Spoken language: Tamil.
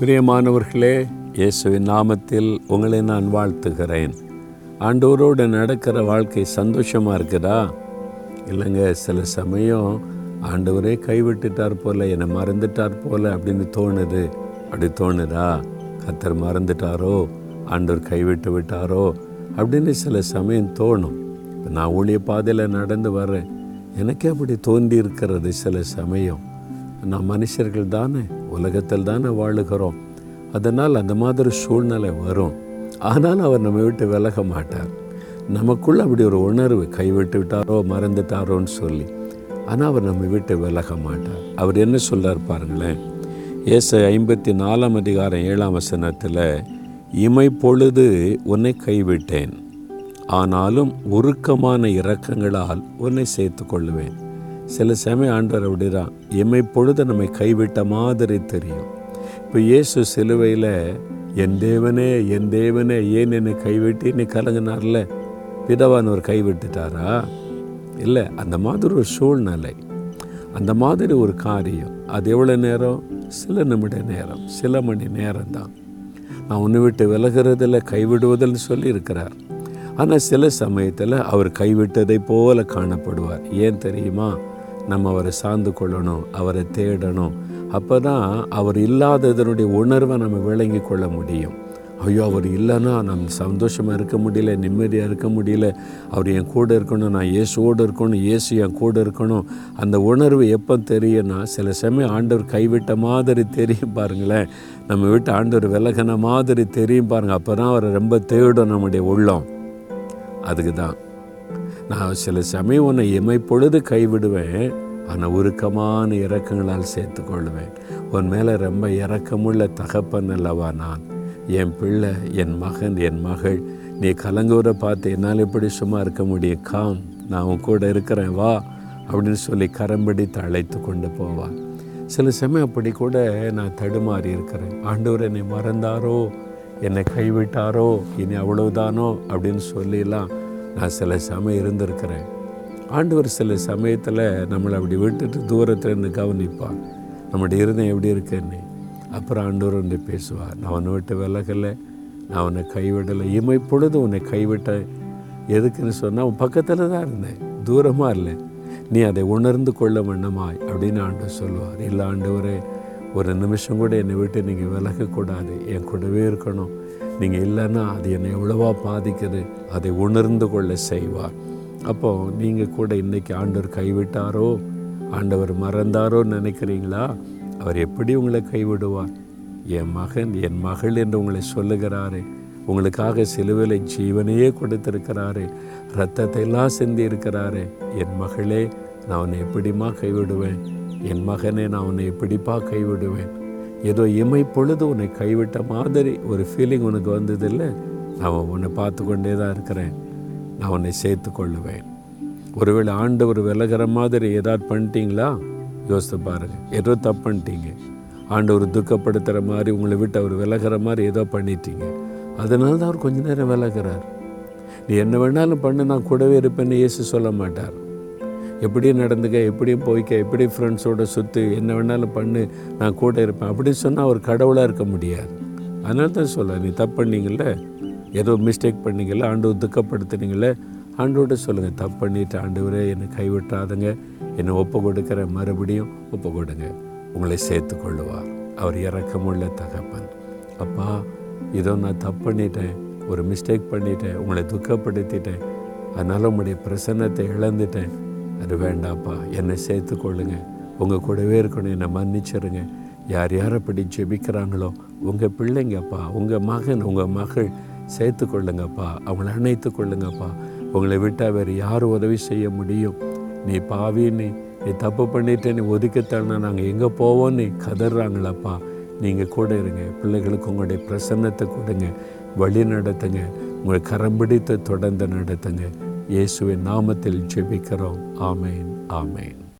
பிரியமானவர்களே இயேசுவின் நாமத்தில் உங்களை நான் வாழ்த்துகிறேன். ஆண்டோரோடு நடக்கிற வாழ்க்கை சந்தோஷமாக இருக்குதா? இல்லைங்க சில சமயம் ஆண்டவரே கைவிட்டுட்டார் போல என்னை மறந்துட்டார் போல அப்படின்னு தோணுது. அப்படி தோணுதா? கத்தர் மறந்துட்டாரோ? ஆண்டவர் கைவிட்டு விட்டாரோ? அப்படின்னு சில சமயம் தோணும். இப்போ நான் ஊழிய பாதையில் நடந்து வர்றேன் எனக்கே அப்படி தோன்றி இருக்கிறது சில சமயம். நாம் மனுஷர்கள் தானே உலகத்தில் தானே வாழுகிறோம். அதனால் அந்த மாதிரி சூழ்நிலை வரும். ஆனால் அவர் நம்ம விட்டு விலக மாட்டார். நமக்குள்ள அப்படி ஒரு உணர்வு கைவிட்டு விட்டாரோ மறந்துட்டாரோன்னு சொல்லி. ஆனால் அவர் நம்ம விட்டு விலக மாட்டார். அவர் என்ன சொல்கிறார் பாருங்களேன். ஏச ஐம்பத்தி நாலாம் அதிகாரம் ஏழாம் வசனத்தில் இமை பொழுது உன்னை கைவிட்டேன். ஆனாலும் உருக்கமான இரக்கங்களால் உன்னை சேர்த்து கொள்ளுவேன் சில சமயம் ஆண்டவர் அப்படிதான் எம்மை பொழுது நம்மை கைவிட்ட மாதிரி தெரியும். இப்போ இயேசு சிலுவையில் என் தேவனே என் தேவனே ஏன் என்னை கைவிட்டு நீ கலங்கினார்ல. பிதவானவர் கைவிட்டுட்டாரா இல்லை அந்த மாதிரி ஒரு சூழ்நிலை. அந்த மாதிரி ஒரு காரியம். அது எவ்வளோ நேரம்? சில நிமிட நேரம். சில மணி நேரம் தான் நான் உன்னை விட்டு விலகிறதில் கைவிடுவதில்னு சொல்லி இருக்கிறார் ஆனால் சில சமயத்தில் அவர் கைவிட்டதை போல காணப்படுவார். ஏன் தெரியுமா? நம்ம அவரை சார்ந்து கொள்ளணும் அவரை தேடணும். அப்போ தான் அவர் இல்லாததனுடைய உணர்வை நம்ம விளங்கி கொள்ள முடியும். ஐயோ அவர் இல்லைன்னா நம்ம சந்தோஷமாக இருக்க முடியல நிம்மதியாக இருக்க முடியல. அவர் என் கூட இருக்கணும் நான் இயேசுவோடு இருக்கணும் இயேசு என் கூட இருக்கணும். அந்த உணர்வு எப்போ தெரியும்னா சில சமயம் ஆண்டவர் கைவிட்ட மாதிரி தெரியும் பாருங்களேன். நம்ம விட்டு ஆண்டவர் விலகின மாதிரி தெரியும் பாருங்கள் அப்போ தான் அவரை ரொம்ப தேடும் நம்முடைய உள்ளம். அதுக்கு தான் நான் சில சமயம் உன்னை இமை பொழுது கைவிடுவேன் ஆனால் உருக்கமான இறக்கங்களால் சேர்த்து கொள்வேன் உன் மேலே ரொம்ப இறக்கமுள்ள தகப்பன் அல்லவா நான்? என் பிள்ளை என் மகன் என் மகள் நீ கலங்கூரை பார்த்து என்னால் எப்படி சும்மா இருக்க முடியும்? காம் நான் உன் கூட இருக்கிறேன் வா அப்படின்னு சொல்லி கரம்பிடித்து அழைத்து கொண்டு போவான். சில சமயம் அப்படி கூட நான் தடுமாறி இருக்கிறேன். ஆண்டவர் என்னை மறந்தாரோ என்னை கைவிட்டாரோ இனி அவ்வளவுதானோ அப்படின்னு சொல்லிலாம் நான் சில சமயம் இருந்திருக்கிறேன். ஆண்டவர் சில சமயத்தில் நம்மளை அப்படி விட்டுட்டு தூரத்தில் இருந்து கவனிப்பான் நம்முடைய இருதயம் எப்படி இருக்குன்னு. அப்புறம் ஆண்டவர் வந்து பேசுவார். நான் உன்னை விட்டு விலகலை. நான் உன்னை கைவிடலை. இமை பொழுது உன்னை கைவிட்டேன் எதுக்குன்னு சொன்னால் உன் பக்கத்தில் தான் இருந்தேன். தூரமாக இல்லை. நீ அதை உணர்ந்து கொள்ள வண்ணமாய் அப்படின்னு ஆண்டவர் சொல்லுவார். இல்லை ஆண்டவரே ஒரு நிமிஷம் கூட என்னை விட்டு நீங்கள் விலகக்கூடாது. என் கூடவே இருக்கணும். நீங்கள் இல்லைன்னா அது என்னை எவ்வளவா பாதிக்குது. அதை உணர்ந்து கொள்ள செய்வார். அப்போது நீங்கள் கூட இன்றைக்கி ஆண்டவர் கைவிட்டாரோ ஆண்டவர் மறந்தாரோ நினைக்கிறீங்களா? அவர் எப்படி உங்களை கைவிடுவார்? என் மகன் என் மகள் என்று உங்களை சொல்லுகிறாரே. உங்களுக்காக சிலுவையில் ஜீவனையே கொடுத்திருக்கிறாரே. ரத்தத்தை எல்லாம் சிந்தி இருக்கிறாரே என் மகளே நான் உன்னை எப்படிமா கைவிடுவேன்? என் மகனே நான் உன்னை எப்படிப்பா கைவிடுவேன்? ஏதோ இமை பொழுது உன்னை கைவிட்ட மாதிரி ஒரு ஃபீலிங் உனக்கு வந்ததில்லை? நான் உன்னை பார்த்து கொண்டே தான் இருக்கிறேன். நான் உன்னை சேர்த்து கொள்ளுவேன். ஒருவேளை ஆண்டவர் விலகிற மாதிரி ஏதாவது பண்ணிட்டீங்களா? யோசித்து பாருங்கள் ஏதோ தப்பு பண்ணிட்டீங்க. ஆண்டவர் துக்கப்படுத்துகிற மாதிரி உங்களை விட்டு அவர் விலகிற மாதிரி ஏதோ பண்ணிட்டீங்க. அதனால தான் அவர் கொஞ்ச நேரம் விலகிறார். நீ என்ன வேணாலும் பண்ணு நான் கூடவே இருப்பேன்னு இயேசு சொல்ல மாட்டார். எப்படியும் நடந்துக்க எப்படியும் போய்க்க எப்படி ஃப்ரெண்ட்ஸோடு சுற்று என்ன வேணாலும் பண்ணு நான் கூட இருப்பேன். அப்படின்னு சொன்னால் அவர் கடவுளாக இருக்க முடியாது. அதனால தான் சொல்ல நீ தப்பு பண்ணீங்கல்ல ஏதோ மிஸ்டேக் பண்ணீங்கல்ல ஆண்டு துக்கப்படுத்துனீங்களே ஆண்டோட சொல்லுங்கள் தப்பு பண்ணிட்டு ஆண்டவரே என்னை கைவிட்டாதுங்க என்னை ஒப்பு கொடுக்குற மறுபடியும் ஒப்பு கொடுங்க. உங்களை சேர்த்து கொள்ளுவார். அவர் இறக்கமுள்ள தகப்பன். அப்பா இதோ நான் தப்பு பண்ணிட்டேன் ஒரு மிஸ்டேக் பண்ணிட்டேன் உங்களை துக்கப்படுத்திட்டேன் அதனால் உங்களுடைய பிரசன்னத்தை இழந்துட்டேன். அது வேண்டாப்பா. என்னை சேர்த்து கொள்ளுங்க உங்கள் கூடவே இருக்கணும். என்னை மன்னிச்சிருங்க. யார் யார் அப்படி ஜெபிக்கிறாங்களோ உங்கள் பிள்ளைங்கப்பா உங்கள் மகன் உங்கள் மகள் சேர்த்து கொள்ளுங்கப்பா அவங்கள அணைத்து கொள்ளுங்கப்பா. உங்களை விட்டால் வேறு யார் உதவி செய்ய முடியும்? நீ பாவின்னு நீ தப்பு பண்ணிட்டு நீ ஒதுக்கத்தானா நாங்கள் எங்கே போவோன்னு கதறாங்களப்பா. நீங்கள் கூட இருங்க. பிள்ளைகளுக்கு உங்களுடைய பிரசன்னத்தை கொடுங்க. வழி நடத்துங்க. உங்களை கரம் பிடித்து தொடர்ந்து நடத்துங்க. இயேசுவின் நாமத்தில் ஜெபிக்கிறோம். ஆமேன் ஆமேன்.